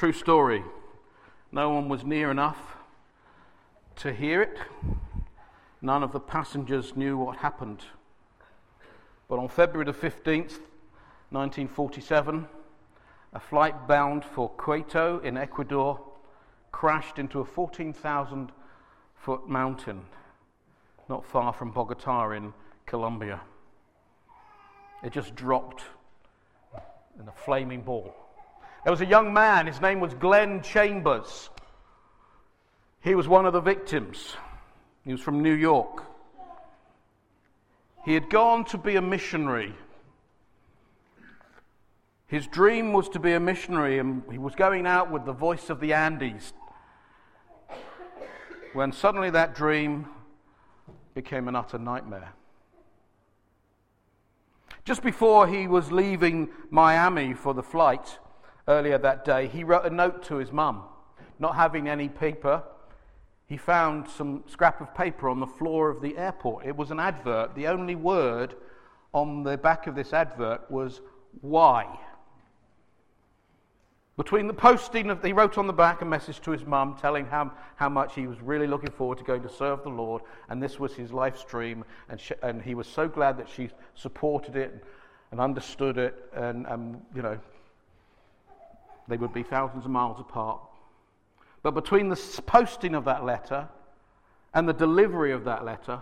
True story. No one was near enough to hear it. None of the passengers knew what happened. But on February the 15th, 1947, a flight bound for Quito in Ecuador crashed into a 14,000 foot mountain not far from Bogota in Colombia. It just dropped in a flaming ball. There was a young man, his name was Glenn Chambers. He was one of the victims. He was from New York. He had gone to be a missionary. His dream was to be a missionary, and he was going out with the voice of the Andes. When suddenly that dream became an utter nightmare. Just before he was leaving Miami for the flight earlier that day, he wrote a note to his mum. Not having any paper, he found some scrap of paper on the floor of the airport. It was an advert. The only word on the back of this advert was why. Between the posting of, he wrote on the back a message to his mum telling how, how much he was really looking forward to going to serve the Lord, and this was his life stream, and, she, and he was so glad that she supported it and understood it, and, and you know, they would be thousands of miles apart. But between the posting of that letter and the delivery of that letter,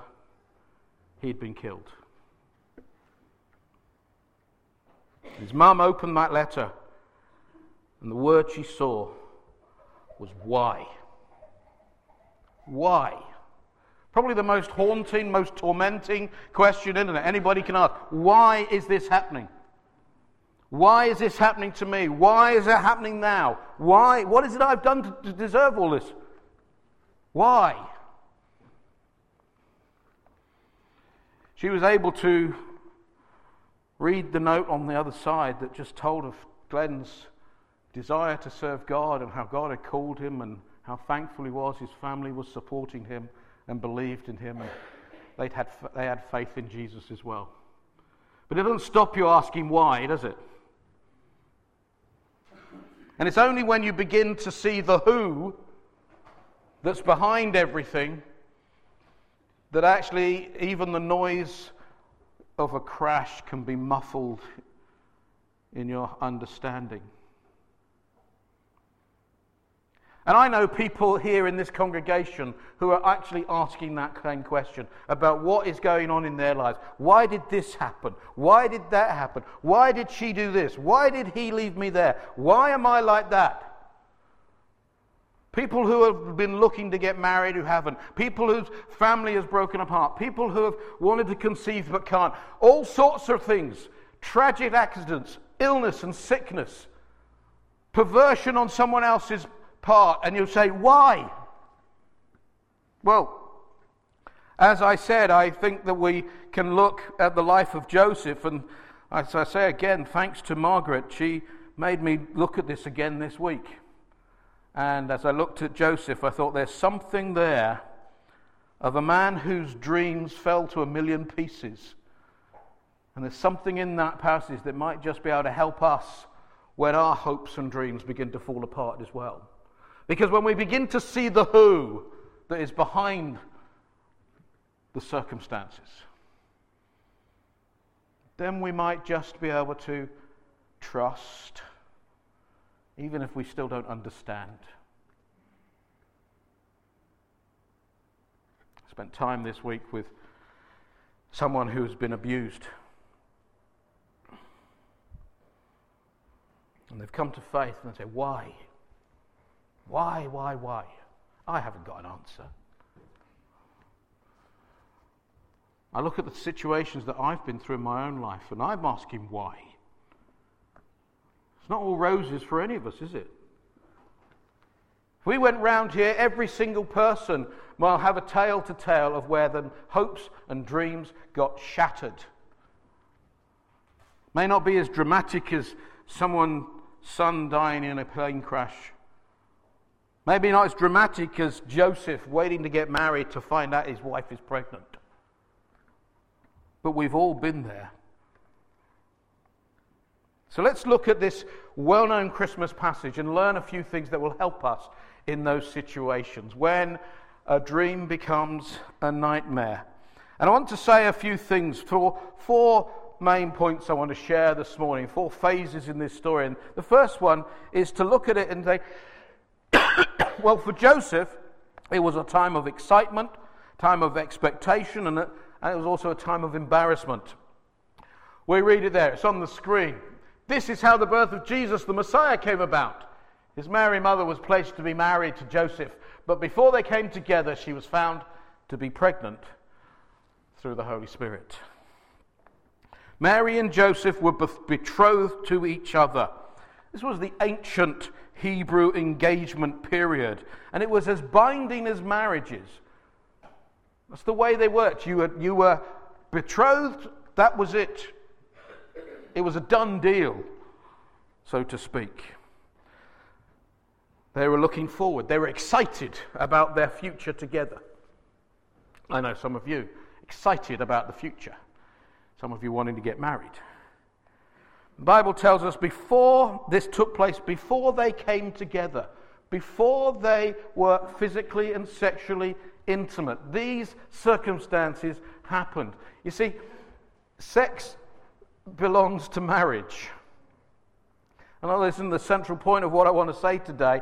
he'd been killed. His mum opened that letter and the word she saw was why. Why? Probably the most haunting, most tormenting question? Anybody can ask, why is this happening? Why is this happening to me? Why is it happening now? Why? What is it I've done to, deserve all this? Why? She was able to read the note on the other side that just told of Glenn's desire to serve God and how God had called him and how thankful he was his family was supporting him and believed in him and they'd had, they had faith in Jesus as well. But it doesn't stop you asking why, does it? And it's only when you begin to see the who that's behind everything that actually even the noise of a crash can be muffled in your understanding. And I know people here in this congregation who are actually asking that same question about what is going on in their lives. Why did this happen? Why did that happen? Why did she do this? Why did he leave me there? Why am I like that? People who have been looking to get married who haven't. People whose family has broken apart. People who have wanted to conceive but can't. All sorts of things. Tragic accidents, illness and sickness, perversion on someone else's part, and you'll say, Why? Well, as I said, I think that we can look at the life of Joseph, and as I say again, thanks to Margaret, she made me look at this again this week. And as I looked at Joseph, I thought there's something there of a man whose dreams fell to a million pieces. And there's something in that passage that might just be able to help us when our hopes and dreams begin to fall apart as well. Because when we begin to see the who that is behind the circumstances, then we might just be able to trust, even if we still don't understand. I spent time this week with someone who's been abused. And they've come to faith and they say, Why? Why, why, why? I haven't got an answer. I look at the situations that I've been through in my own life and I'm asking why. It's not all roses for any of us, is it? If we went round here, every single person will have a tale to tell of where the hopes and dreams got shattered. May not be as dramatic as someone's son dying in a plane crash Maybe not as dramatic as Joseph waiting to get married to find out his wife is pregnant. But we've all been there. So let's look at this well known Christmas passage and learn a few things that will help us in those situations when a dream becomes a nightmare. And I want to say a few things for four main points I want to share this morning, four phases in this story. And the first one is to look at it and say, well, for Joseph, it was a time of excitement, time of expectation, and it was also a time of embarrassment. We read it there, it's on the screen. This is how the birth of Jesus, the Messiah, came about. His Mary mother was pledged to be married to Joseph, but before they came together, she was found to be pregnant through the Holy Spirit. Mary and Joseph were betrothed to each other. This was the ancient Hebrew engagement period, and it was as binding as marriages. That's the way they worked. You were, you were betrothed, that was it. It was a done deal, so to speak. They were looking forward. They were excited about their future together. I know some of you excited about the future. Some of you wanting to get married. The Bible tells us before this took place, before they came together, before they were physically and sexually intimate, these circumstances happened. You see, sex belongs to marriage. And that isn't the central point of what I want to say today.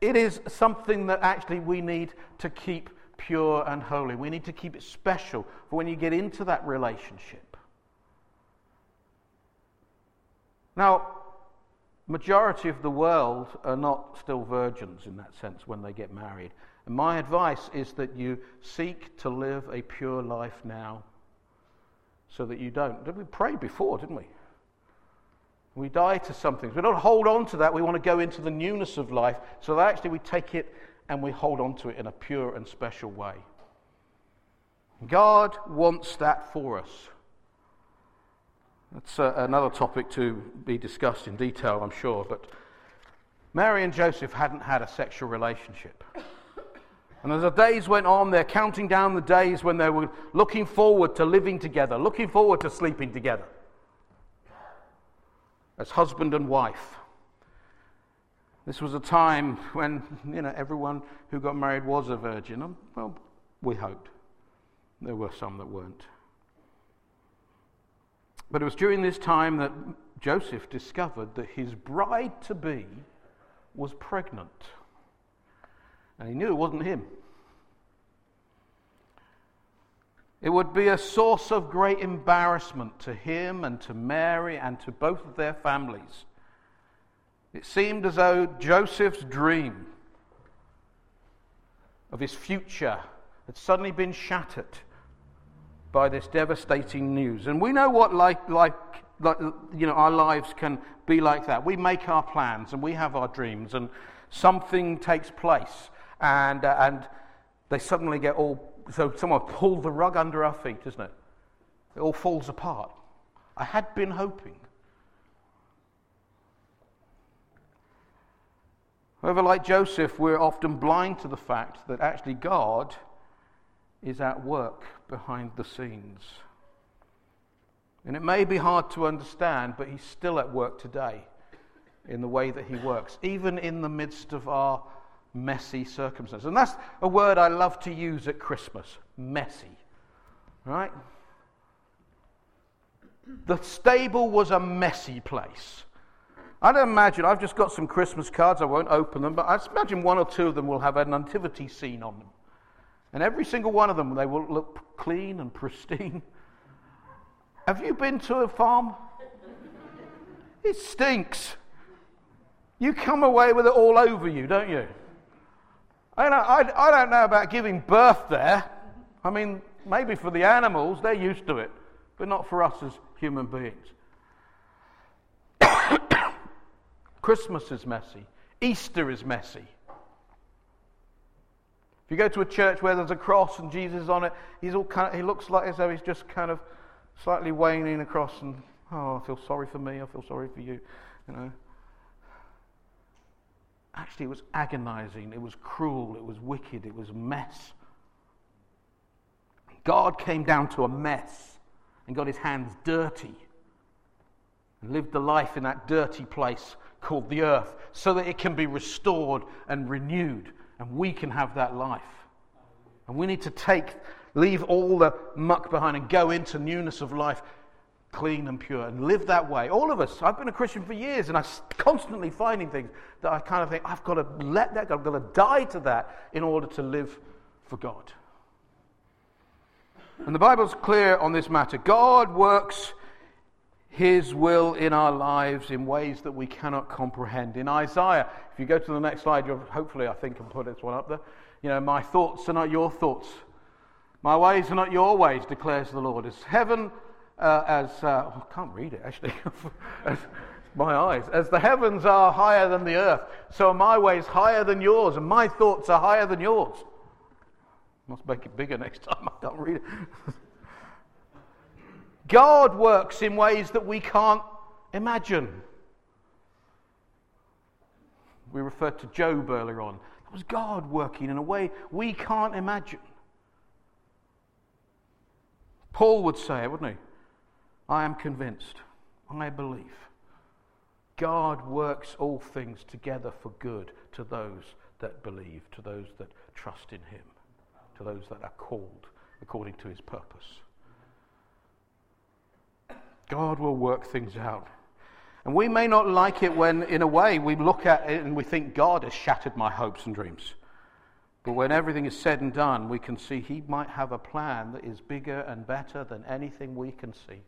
It is something that actually we need to keep pure and holy. We need to keep it special for when you get into that relationship. Now, majority of the world are not still virgins in that sense when they get married. And my advice is that you seek to live a pure life now so that you don't. We prayed before, didn't we? We die to some things. We don't hold on to that. We want to go into the newness of life so that actually we take it and we hold on to it in a pure and special way. God wants that for us. That's uh, another topic to be discussed in detail, I'm sure. But Mary and Joseph hadn't had a sexual relationship. And as the days went on, they're counting down the days when they were looking forward to living together, looking forward to sleeping together as husband and wife. This was a time when, you know, everyone who got married was a virgin. Well, we hoped. There were some that weren't. But it was during this time that Joseph discovered that his bride to be was pregnant. And he knew it wasn't him. It would be a source of great embarrassment to him and to Mary and to both of their families. It seemed as though Joseph's dream of his future had suddenly been shattered by this devastating news. And we know what like, like, like you know, our lives can be like that. We make our plans and we have our dreams, and something takes place and, uh, and they suddenly get all, so someone pulled the rug under our feet, isn't it? It all falls apart. I had been hoping. However, like Joseph, we're often blind to the fact that actually God is at work behind the scenes. And it may be hard to understand, but He's still at work today in the way that He works, even in the midst of our messy circumstances. And that's a word I love to use at Christmas messy. Right? The stable was a messy place. I don't imagine, I've just got some Christmas cards, I won't open them, but I imagine one or two of them will have a nativity scene on them. And every single one of them, they will look clean and pristine. Have you been to a farm? It stinks. You come away with it all over you, don't you? I don't, I, I don't know about giving birth there. I mean, maybe for the animals, they're used to it, but not for us as human beings. Christmas is messy. Easter is messy. If you go to a church where there's a cross and Jesus is on it, he's all kind of, he looks like as though he's just kind of slightly waning across and, oh, I feel sorry for me, I feel sorry for you, you know. Actually, it was agonizing, it was cruel, it was wicked, it was mess. God came down to a mess and got his hands dirty and lived the life in that dirty place called the earth so that it can be restored and renewed and we can have that life. And we need to take, leave all the muck behind and go into newness of life, clean and pure, and live that way. All of us, I've been a Christian for years and I'm constantly finding things that I kind of think, I've got to let that go, I've got to die to that in order to live for God. And the Bible's clear on this matter. God works his will in our lives in ways that we cannot comprehend. In Isaiah, if you go to the next slide, you'll hopefully, I think, can put this one up there. You know, my thoughts are not your thoughts. My ways are not your ways, declares the Lord. As heaven, uh, as, uh, oh, I can't read it actually. as, my eyes. As the heavens are higher than the earth, so are my ways higher than yours, and my thoughts are higher than yours. Must make it bigger next time. I can't read it. God works in ways that we can't imagine. We referred to Job earlier on. That was God working in a way we can't imagine. Paul would say it, wouldn't he? I am convinced. I believe. God works all things together for good to those that believe, to those that trust in Him, to those that are called according to His purpose. God will work things out. And we may not like it when, in a way, we look at it and we think God has shattered my hopes and dreams. But when everything is said and done, we can see He might have a plan that is bigger and better than anything we can see.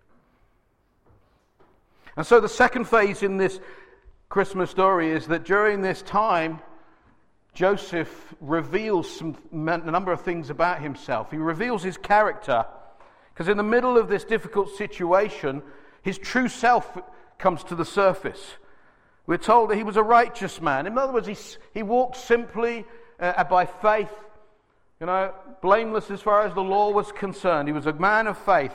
And so, the second phase in this Christmas story is that during this time, Joseph reveals some, a number of things about himself. He reveals his character because in the middle of this difficult situation, his true self comes to the surface. We're told that he was a righteous man. In other words, he, he walked simply uh, by faith, you know, blameless as far as the law was concerned. He was a man of faith.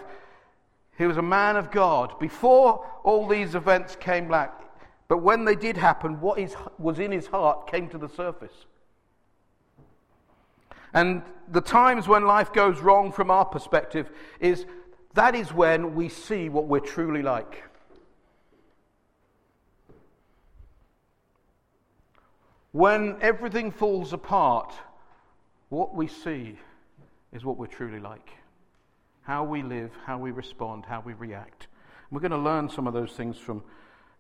He was a man of God. Before all these events came back, but when they did happen, what is, was in his heart came to the surface. And the times when life goes wrong from our perspective is that is when we see what we're truly like. When everything falls apart, what we see is what we're truly like. How we live, how we respond, how we react. We're going to learn some of those things from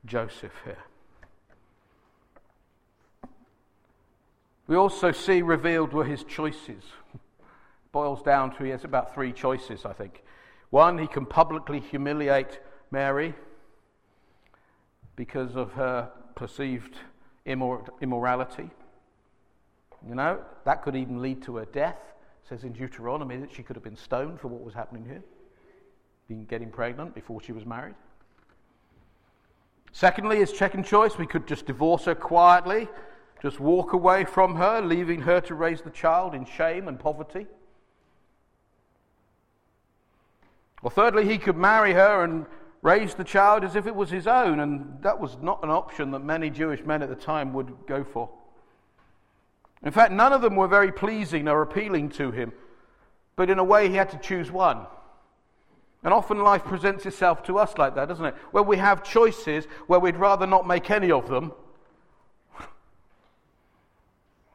Joseph here. We also see revealed were his choices. Boils down to he has about three choices, I think. One, he can publicly humiliate Mary because of her perceived immor- immorality. You know, that could even lead to her death. It says in Deuteronomy that she could have been stoned for what was happening here, being getting pregnant before she was married. Secondly, his second choice, we could just divorce her quietly just walk away from her, leaving her to raise the child in shame and poverty. Or thirdly, he could marry her and raise the child as if it was his own, and that was not an option that many Jewish men at the time would go for. In fact, none of them were very pleasing or appealing to him, but in a way, he had to choose one. And often life presents itself to us like that, doesn't it? Where we have choices where we'd rather not make any of them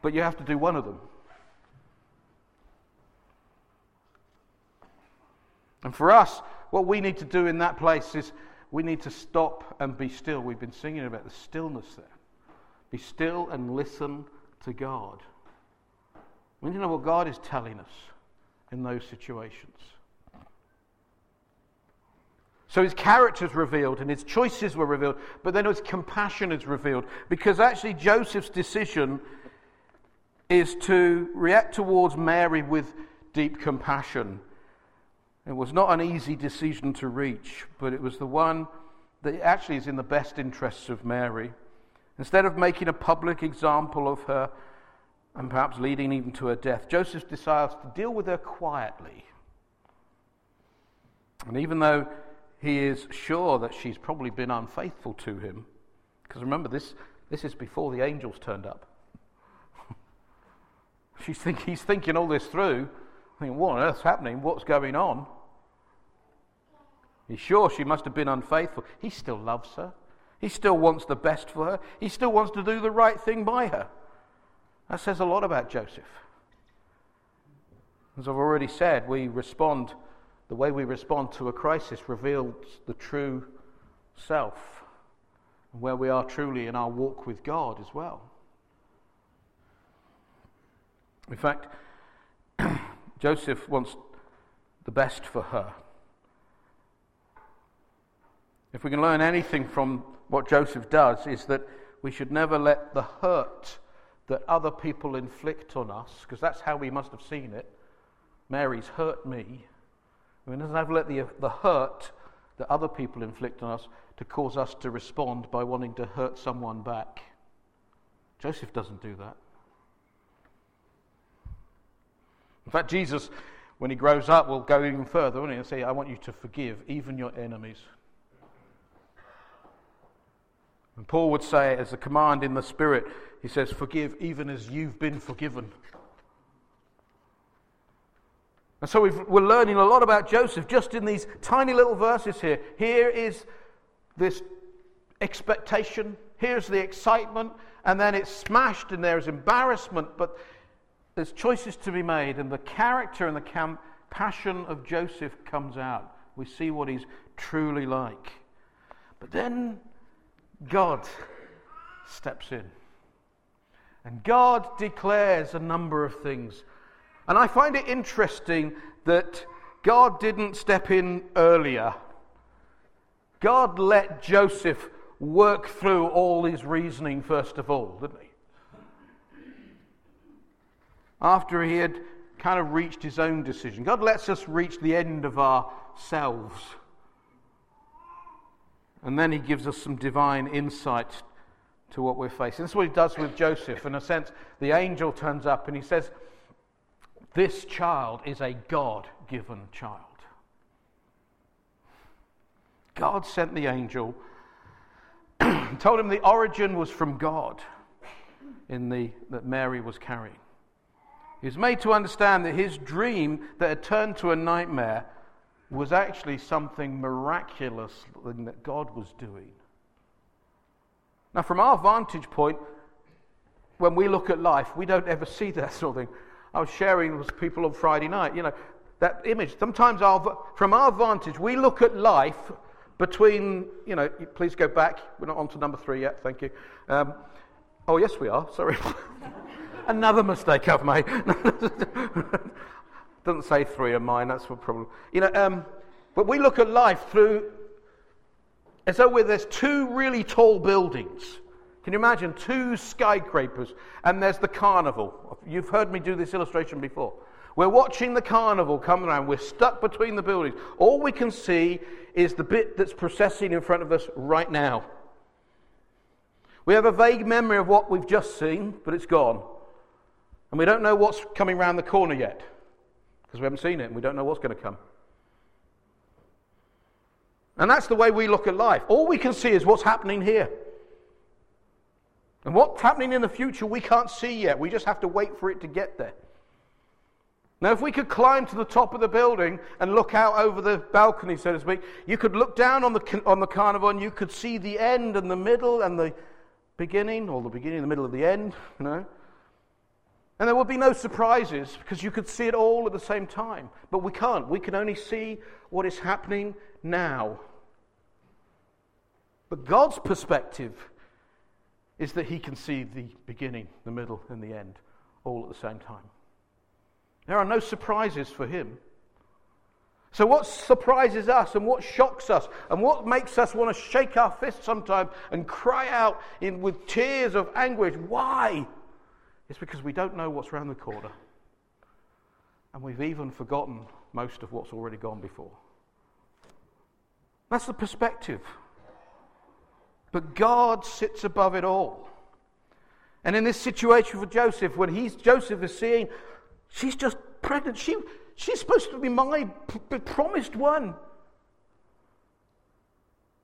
but you have to do one of them. And for us, what we need to do in that place is we need to stop and be still. We've been singing about the stillness there. Be still and listen to God. We need to know what God is telling us in those situations. So his character is revealed and his choices were revealed, but then his compassion is revealed because actually Joseph's decision is to react towards Mary with deep compassion. It was not an easy decision to reach, but it was the one that actually is in the best interests of Mary. Instead of making a public example of her and perhaps leading even to her death, Joseph decides to deal with her quietly. And even though he is sure that she's probably been unfaithful to him, because remember, this, this is before the angels turned up. She's think, he's thinking all this through, thinking, what on earth's happening? What's going on? He's sure she must have been unfaithful. He still loves her. He still wants the best for her. He still wants to do the right thing by her. That says a lot about Joseph. As I've already said, we respond, the way we respond to a crisis reveals the true self, where we are truly in our walk with God as well. In fact, Joseph wants the best for her. If we can learn anything from what Joseph does, is that we should never let the hurt that other people inflict on us, because that's how we must have seen it. Mary's hurt me. We mustn't have let the, the hurt that other people inflict on us to cause us to respond by wanting to hurt someone back. Joseph doesn't do that. In fact, Jesus, when he grows up, will go even further, won't he? And say, I want you to forgive even your enemies. And Paul would say, as a command in the Spirit, he says, Forgive even as you've been forgiven. And so we are learning a lot about Joseph just in these tiny little verses here. Here is this expectation, here's the excitement, and then it's smashed, and there's embarrassment, but there's choices to be made, and the character and the compassion of Joseph comes out. We see what he's truly like. But then God steps in. And God declares a number of things. And I find it interesting that God didn't step in earlier. God let Joseph work through all his reasoning first of all, didn't he? After he had kind of reached his own decision. God lets us reach the end of ourselves and then he gives us some divine insight to what we're facing. This is what he does with Joseph. In a sense, the angel turns up and he says, This child is a God given child. God sent the angel told him the origin was from God in the, that Mary was carrying. He was made to understand that his dream that had turned to a nightmare was actually something miraculous that God was doing. Now, from our vantage point, when we look at life, we don't ever see that sort of thing. I was sharing with people on Friday night, you know, that image. Sometimes, our, from our vantage, we look at life between, you know, please go back. We're not on to number three yet, thank you. Um, oh, yes, we are, sorry. Another mistake I've made. Doesn't say three of mine, that's the problem. You know, um, but we look at life through as though there's two really tall buildings. Can you imagine two skyscrapers and there's the carnival? You've heard me do this illustration before. We're watching the carnival come around. We're stuck between the buildings. All we can see is the bit that's processing in front of us right now. We have a vague memory of what we've just seen, but it's gone. And we don't know what's coming around the corner yet because we haven't seen it and we don't know what's going to come. And that's the way we look at life. All we can see is what's happening here. And what's happening in the future, we can't see yet. We just have to wait for it to get there. Now, if we could climb to the top of the building and look out over the balcony, so to speak, you could look down on the, on the carnival and you could see the end and the middle and the beginning, or the beginning, the middle, of the end, you know. And there would be no surprises because you could see it all at the same time. But we can't. We can only see what is happening now. But God's perspective is that He can see the beginning, the middle, and the end all at the same time. There are no surprises for Him. So, what surprises us and what shocks us and what makes us want to shake our fists sometimes and cry out in, with tears of anguish? Why? It's because we don't know what's around the corner. And we've even forgotten most of what's already gone before. That's the perspective. But God sits above it all. And in this situation for Joseph, when he's, Joseph is seeing, she's just pregnant. She, she's supposed to be my p- promised one.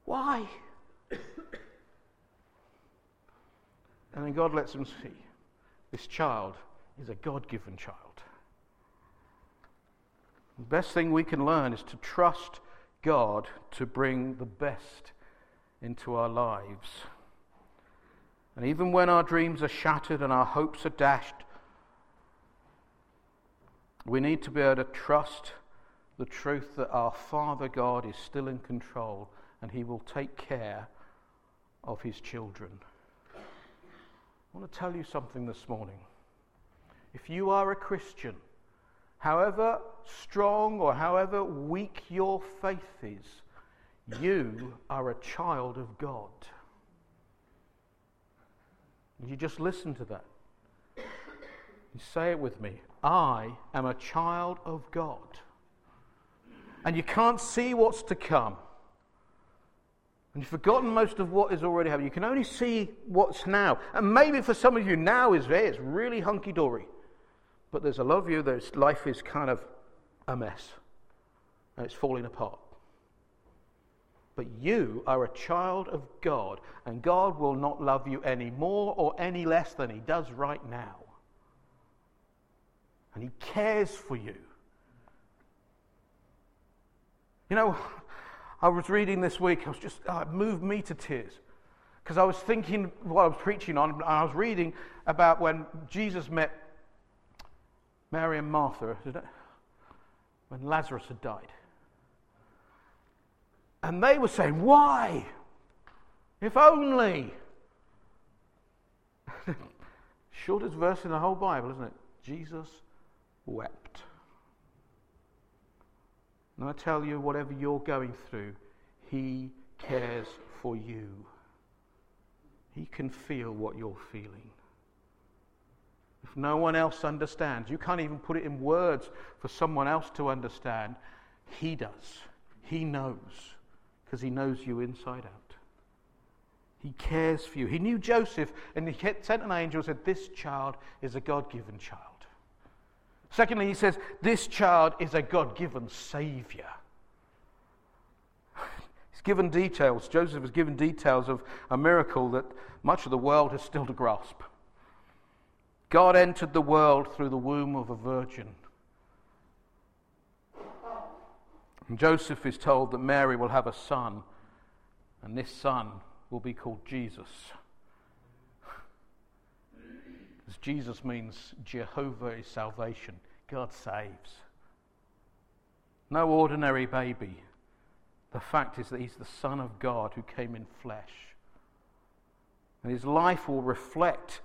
Why? and then God lets him see this child is a God given child. The best thing we can learn is to trust God to bring the best into our lives. And even when our dreams are shattered and our hopes are dashed, we need to be able to trust the truth that our Father God is still in control and He will take care of His children. I want to tell you something this morning. If you are a Christian, however strong or however weak your faith is, you are a child of God. You just listen to that. You say it with me. I am a child of God. And you can't see what's to come. And you've forgotten most of what is already happening. You can only see what's now. And maybe for some of you, now is there. It's really hunky dory. But there's a lot of you that life is kind of a mess. And it's falling apart. But you are a child of God, and God will not love you any more or any less than He does right now. And He cares for you. You know, I was reading this week, I was just, oh, it moved me to tears. Because I was thinking what I was preaching on, and I was reading about when Jesus met Mary and Martha, when Lazarus had died. And they were saying, Why? If only. Shortest verse in the whole Bible, isn't it? Jesus wept. And I tell you, whatever you're going through, He cares for you. He can feel what you're feeling. If no one else understands, you can't even put it in words for someone else to understand. He does. He knows because he knows you inside out. He cares for you. He knew Joseph and he sent an angel and said, This child is a God given child. Secondly, he says, This child is a God given Savior. He's given details. Joseph has given details of a miracle that much of the world has still to grasp. God entered the world through the womb of a virgin. And Joseph is told that Mary will have a son, and this son will be called Jesus. Because Jesus means Jehovah is salvation, God saves. No ordinary baby. The fact is that he's the Son of God who came in flesh. And his life will reflect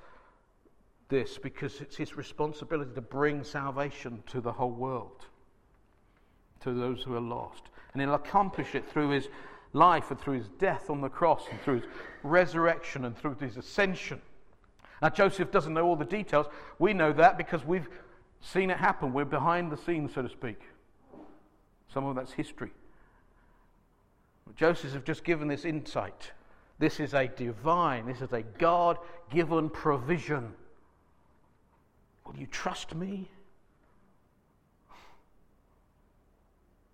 this because it's his responsibility to bring salvation to the whole world to those who are lost. And he'll accomplish it through his life and through his death on the cross and through his resurrection and through his ascension. Now, Joseph doesn't know all the details. We know that because we've seen it happen. We're behind the scenes, so to speak. Some of that's history. But Joseph has just given this insight. This is a divine, this is a God given provision. Will you trust me?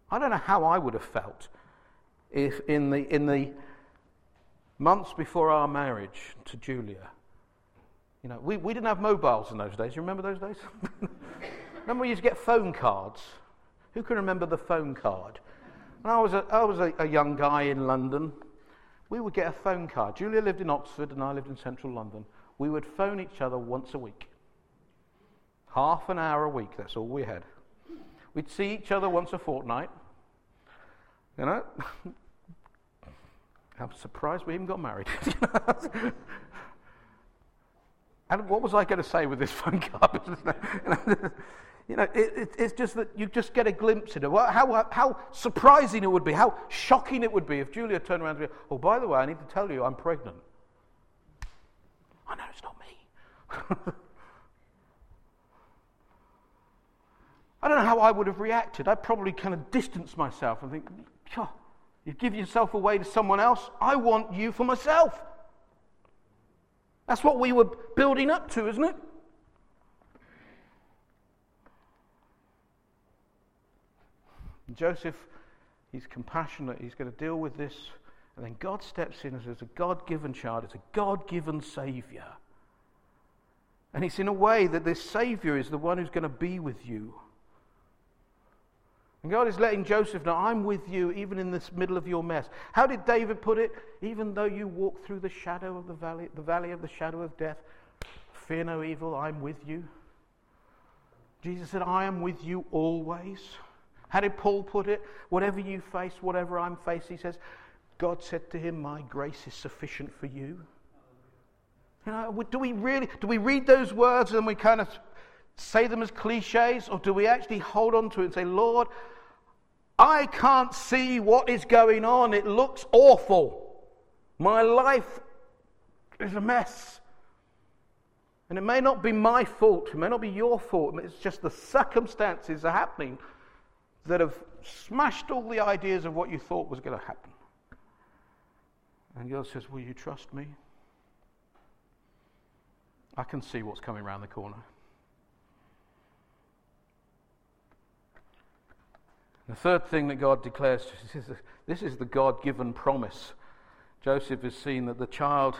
I don't know how I would have felt if in the, in the months before our marriage to Julia, you know, we, we didn't have mobiles in those days. You remember those days? remember we used to get phone cards? Who can remember the phone card? When I was, a, I was a, a young guy in London, we would get a phone card. Julia lived in Oxford and I lived in central London. We would phone each other once a week. Half an hour a week, that's all we had. We'd see each other once a fortnight. You know? I'm surprised we even got married. and what was I going to say with this phone card? you know, it, it, it's just that you just get a glimpse into how, how surprising it would be, how shocking it would be if Julia turned around and said, Oh, by the way, I need to tell you I'm pregnant. I know it's not me. I don't know how I would have reacted. I'd probably kind of distance myself and think, you give yourself away to someone else. I want you for myself. That's what we were building up to, isn't it? Joseph, he's compassionate. He's going to deal with this. And then God steps in says, a God given child, it's a God given Savior. And it's in a way that this Savior is the one who's going to be with you And God is letting Joseph know, I'm with you even in this middle of your mess. How did David put it? Even though you walk through the shadow of the valley, the valley of the shadow of death, fear no evil, I'm with you. Jesus said, I am with you always. How did Paul put it? Whatever you face, whatever I'm facing, he says, God said to him, My grace is sufficient for you. You know, do we really do we read those words and we kind of say them as cliches, or do we actually hold on to it and say, Lord, I can't see what is going on. It looks awful. My life is a mess. And it may not be my fault, it may not be your fault, it's just the circumstances are happening that have smashed all the ideas of what you thought was going to happen. And God says, Will you trust me? I can see what's coming around the corner. The third thing that God declares is, this is the God given promise. Joseph has seen that the child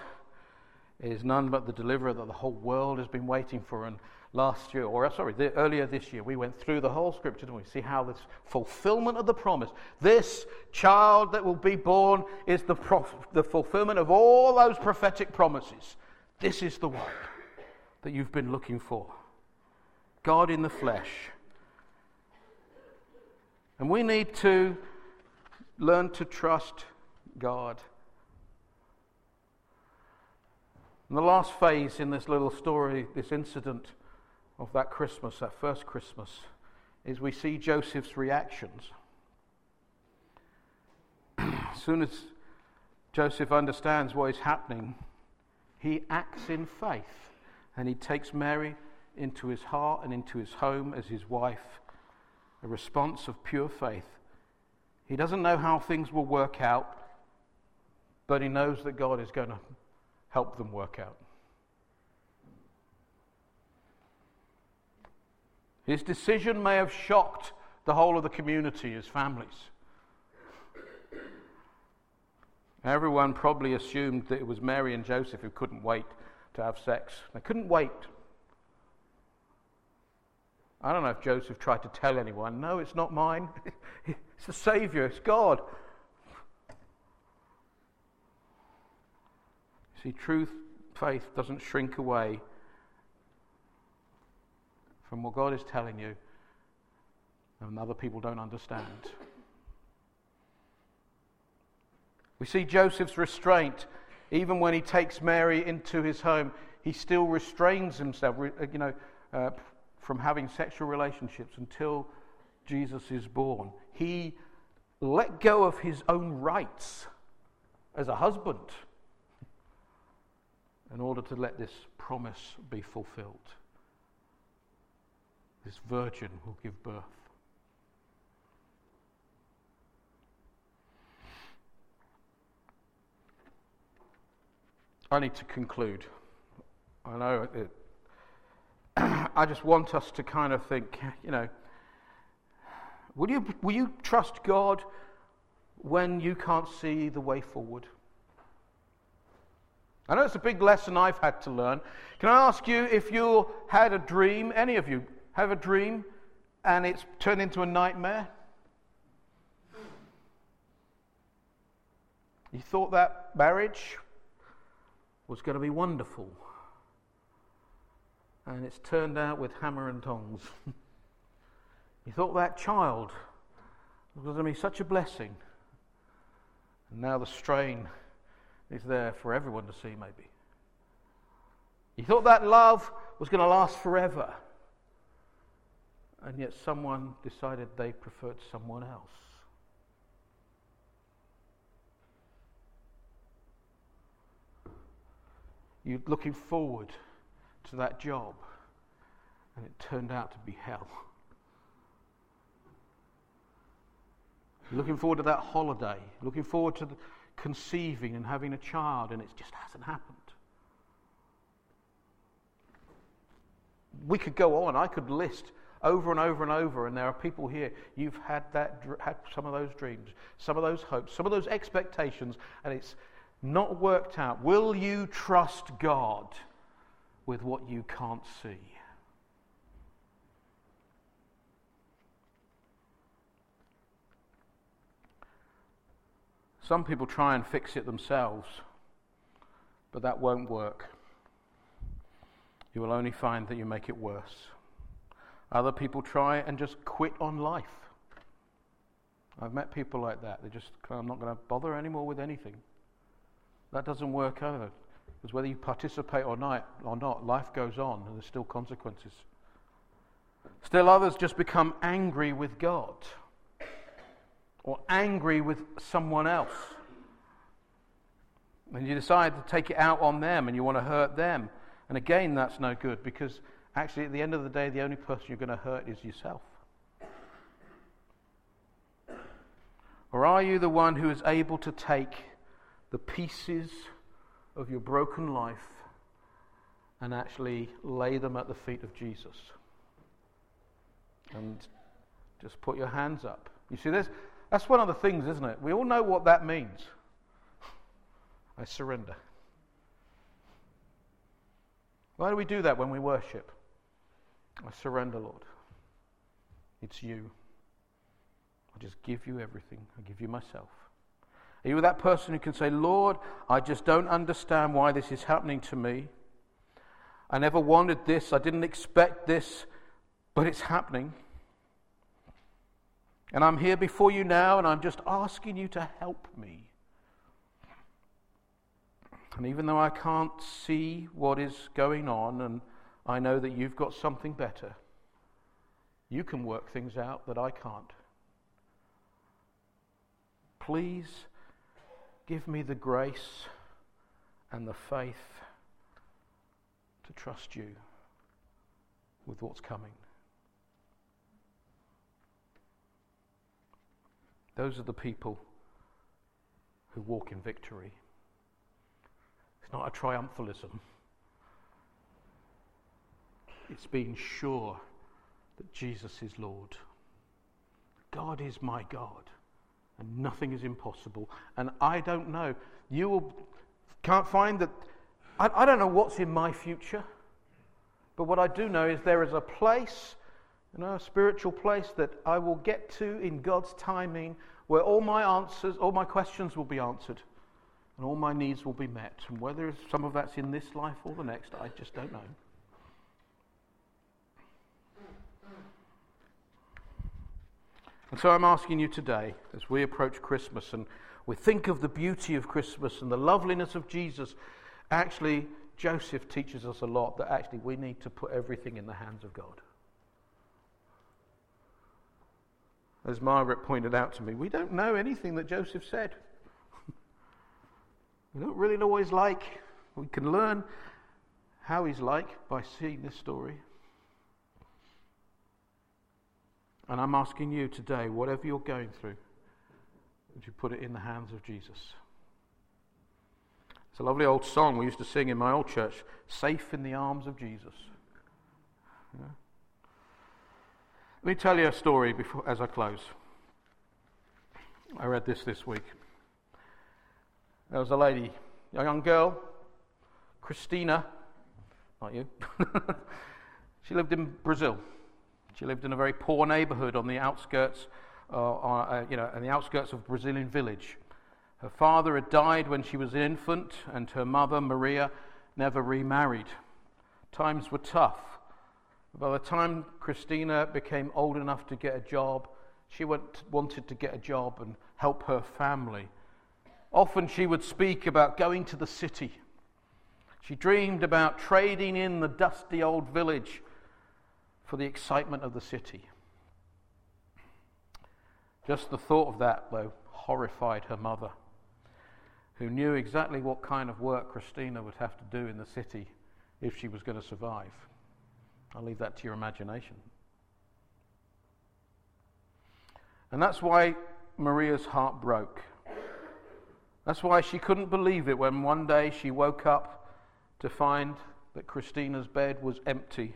is none but the deliverer that the whole world has been waiting for. And last year, or uh, sorry, the, earlier this year, we went through the whole scripture and we see how this fulfillment of the promise, this child that will be born, is the, prof, the fulfillment of all those prophetic promises. This is the one that you've been looking for God in the flesh and we need to learn to trust God. And the last phase in this little story, this incident of that Christmas, that first Christmas, is we see Joseph's reactions. as soon as Joseph understands what is happening, he acts in faith and he takes Mary into his heart and into his home as his wife a response of pure faith. He doesn't know how things will work out, but he knows that God is going to help them work out. His decision may have shocked the whole of the community, his families. Everyone probably assumed that it was Mary and Joseph who couldn't wait to have sex. They couldn't wait I don't know if Joseph tried to tell anyone, no, it's not mine. it's the Savior, it's God. See, truth, faith doesn't shrink away from what God is telling you and other people don't understand. We see Joseph's restraint. Even when he takes Mary into his home, he still restrains himself. You know, uh, from having sexual relationships until Jesus is born. He let go of his own rights as a husband in order to let this promise be fulfilled. This virgin will give birth. I need to conclude. I know it, I just want us to kind of think, you know, will you, will you trust God when you can't see the way forward? I know it's a big lesson I've had to learn. Can I ask you if you had a dream, any of you have a dream, and it's turned into a nightmare? You thought that marriage was going to be wonderful and it's turned out with hammer and tongs. you thought that child was going to be such a blessing, and now the strain is there for everyone to see, maybe. You thought that love was going to last forever, and yet someone decided they preferred someone else. You're looking forward to that job, and it turned out to be hell. Looking forward to that holiday, looking forward to conceiving and having a child, and it just hasn't happened. We could go on. I could list over and over and over, and there are people here. You've had that, had some of those dreams, some of those hopes, some of those expectations, and it's not worked out. Will you trust God? with what you can't see. Some people try and fix it themselves, but that won't work. You will only find that you make it worse. Other people try and just quit on life. I've met people like that. They just, I'm not going to bother anymore with anything. That doesn't work either. Because whether you participate or not, or not, life goes on and there's still consequences. Still, others just become angry with God or angry with someone else. And you decide to take it out on them and you want to hurt them. And again, that's no good because actually, at the end of the day, the only person you're going to hurt is yourself. Or are you the one who is able to take the pieces of your broken life and actually lay them at the feet of Jesus? And just put your hands up. You see, this, that's one of the things, isn't it? We all know what that means. I surrender. Why do we do that when we worship? I surrender, Lord. It's you. I just give you everything. I give you myself. Are you that person who can say, Lord, I just don't understand why this is happening to me? I never wanted this. I didn't expect this, but it's happening. And I'm here before you now, and I'm just asking you to help me. And even though I can't see what is going on, and I know that you've got something better, you can work things out that I can't. Please give me the grace and the faith to trust you with what's coming. Those are the people who walk in victory. It's not a triumphalism, it's being sure that Jesus is Lord. God is my God, and nothing is impossible. And I don't know. You will, can't find that. I, I don't know what's in my future, but what I do know is there is a place you know, a spiritual place that I will get to in God's timing where all my answers, all my questions will be answered and all my needs will be met. And whether some of that's in this life or the next, I just don't know. And so I'm asking you today, as we approach Christmas and we think of the beauty of Christmas and the loveliness of Jesus, actually, Joseph teaches us a lot that actually we need to put everything in the hands of God. as Margaret pointed out to me, we don't know anything that Joseph said. we don't really know he's like. We can learn how he's like by seeing this story. And I'm asking you today, whatever you're going through, would you put it in the hands of Jesus? It's a lovely old song we used to sing in my old church Safe in the Arms of Jesus. Yeah? Let me tell you a story before, as I close. I read this this week. There was a lady, a young girl, Christina, not you. she lived in Brazil. She lived in a very poor neighborhood on the outskirts, uh, uh, you know, in the outskirts of a Brazilian village. Her father had died when she was an infant, and her mother, Maria, never remarried. Times were tough. By the time Christina became old enough to get a job, she went, wanted to get a job and help her family. Often she would speak about going to the city. She dreamed about trading in the dusty old village for the excitement of the city. Just the thought of that, though, horrified her mother, who knew exactly what kind of work Christina would have to do in the city if she was going to survive. I'll leave that to your imagination. And that's why Maria's heart broke. That's why she couldn't believe it when one day she woke up to find that Christina's bed was empty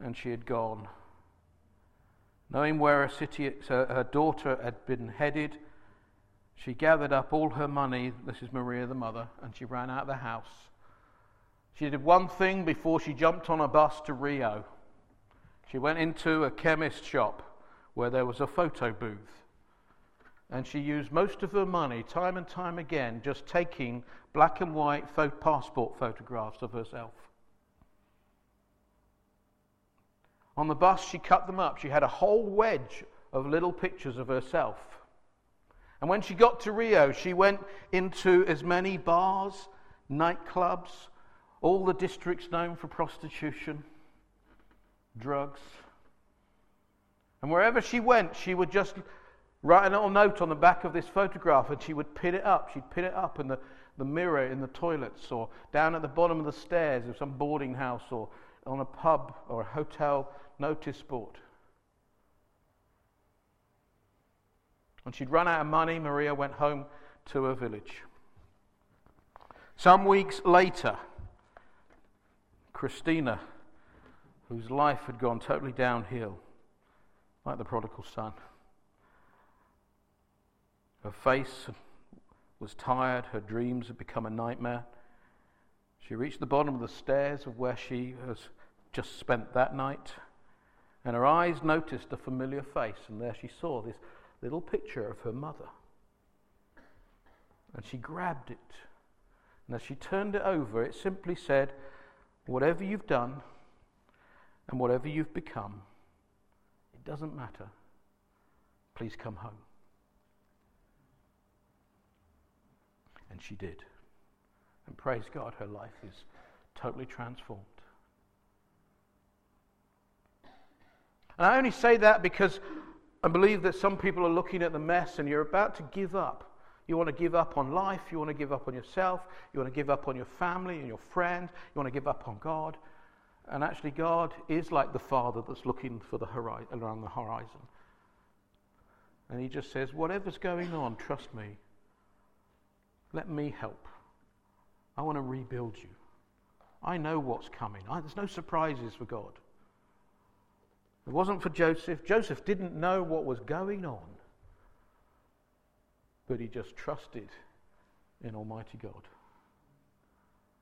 and she had gone. Knowing where her, city, her daughter had been headed, she gathered up all her money. This is Maria, the mother, and she ran out of the house she did one thing before she jumped on a bus to Rio. She went into a chemist shop where there was a photo booth. And she used most of her money, time and time again, just taking black and white passport photographs of herself. On the bus, she cut them up. She had a whole wedge of little pictures of herself. And when she got to Rio, she went into as many bars, nightclubs, all the districts known for prostitution, drugs. And wherever she went, she would just write a little note on the back of this photograph and she would pin it up. She'd pin it up in the, the mirror in the toilets or down at the bottom of the stairs of some boarding house or on a pub or a hotel notice board. When she'd run out of money, Maria went home to her village. Some weeks later, Christina, whose life had gone totally downhill, like the prodigal son, her face was tired, her dreams had become a nightmare. She reached the bottom of the stairs of where she has just spent that night, and her eyes noticed a familiar face, and there she saw this little picture of her mother. And she grabbed it. And as she turned it over, it simply said, Whatever you've done and whatever you've become, it doesn't matter. Please come home. And she did. And praise God, her life is totally transformed. And I only say that because I believe that some people are looking at the mess and you're about to give up. You want to give up on life. You want to give up on yourself. You want to give up on your family and your friends. You want to give up on God. And actually, God is like the Father that's looking for the horizon, around the horizon. And He just says, Whatever's going on, trust me. Let me help. I want to rebuild you. I know what's coming. I, there's no surprises for God. It wasn't for Joseph. Joseph didn't know what was going on, but he just trusted in Almighty God.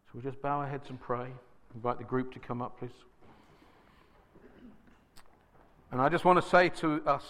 So we'll just bow our heads and pray. Invite the group to come up, please. And I just want to say to us,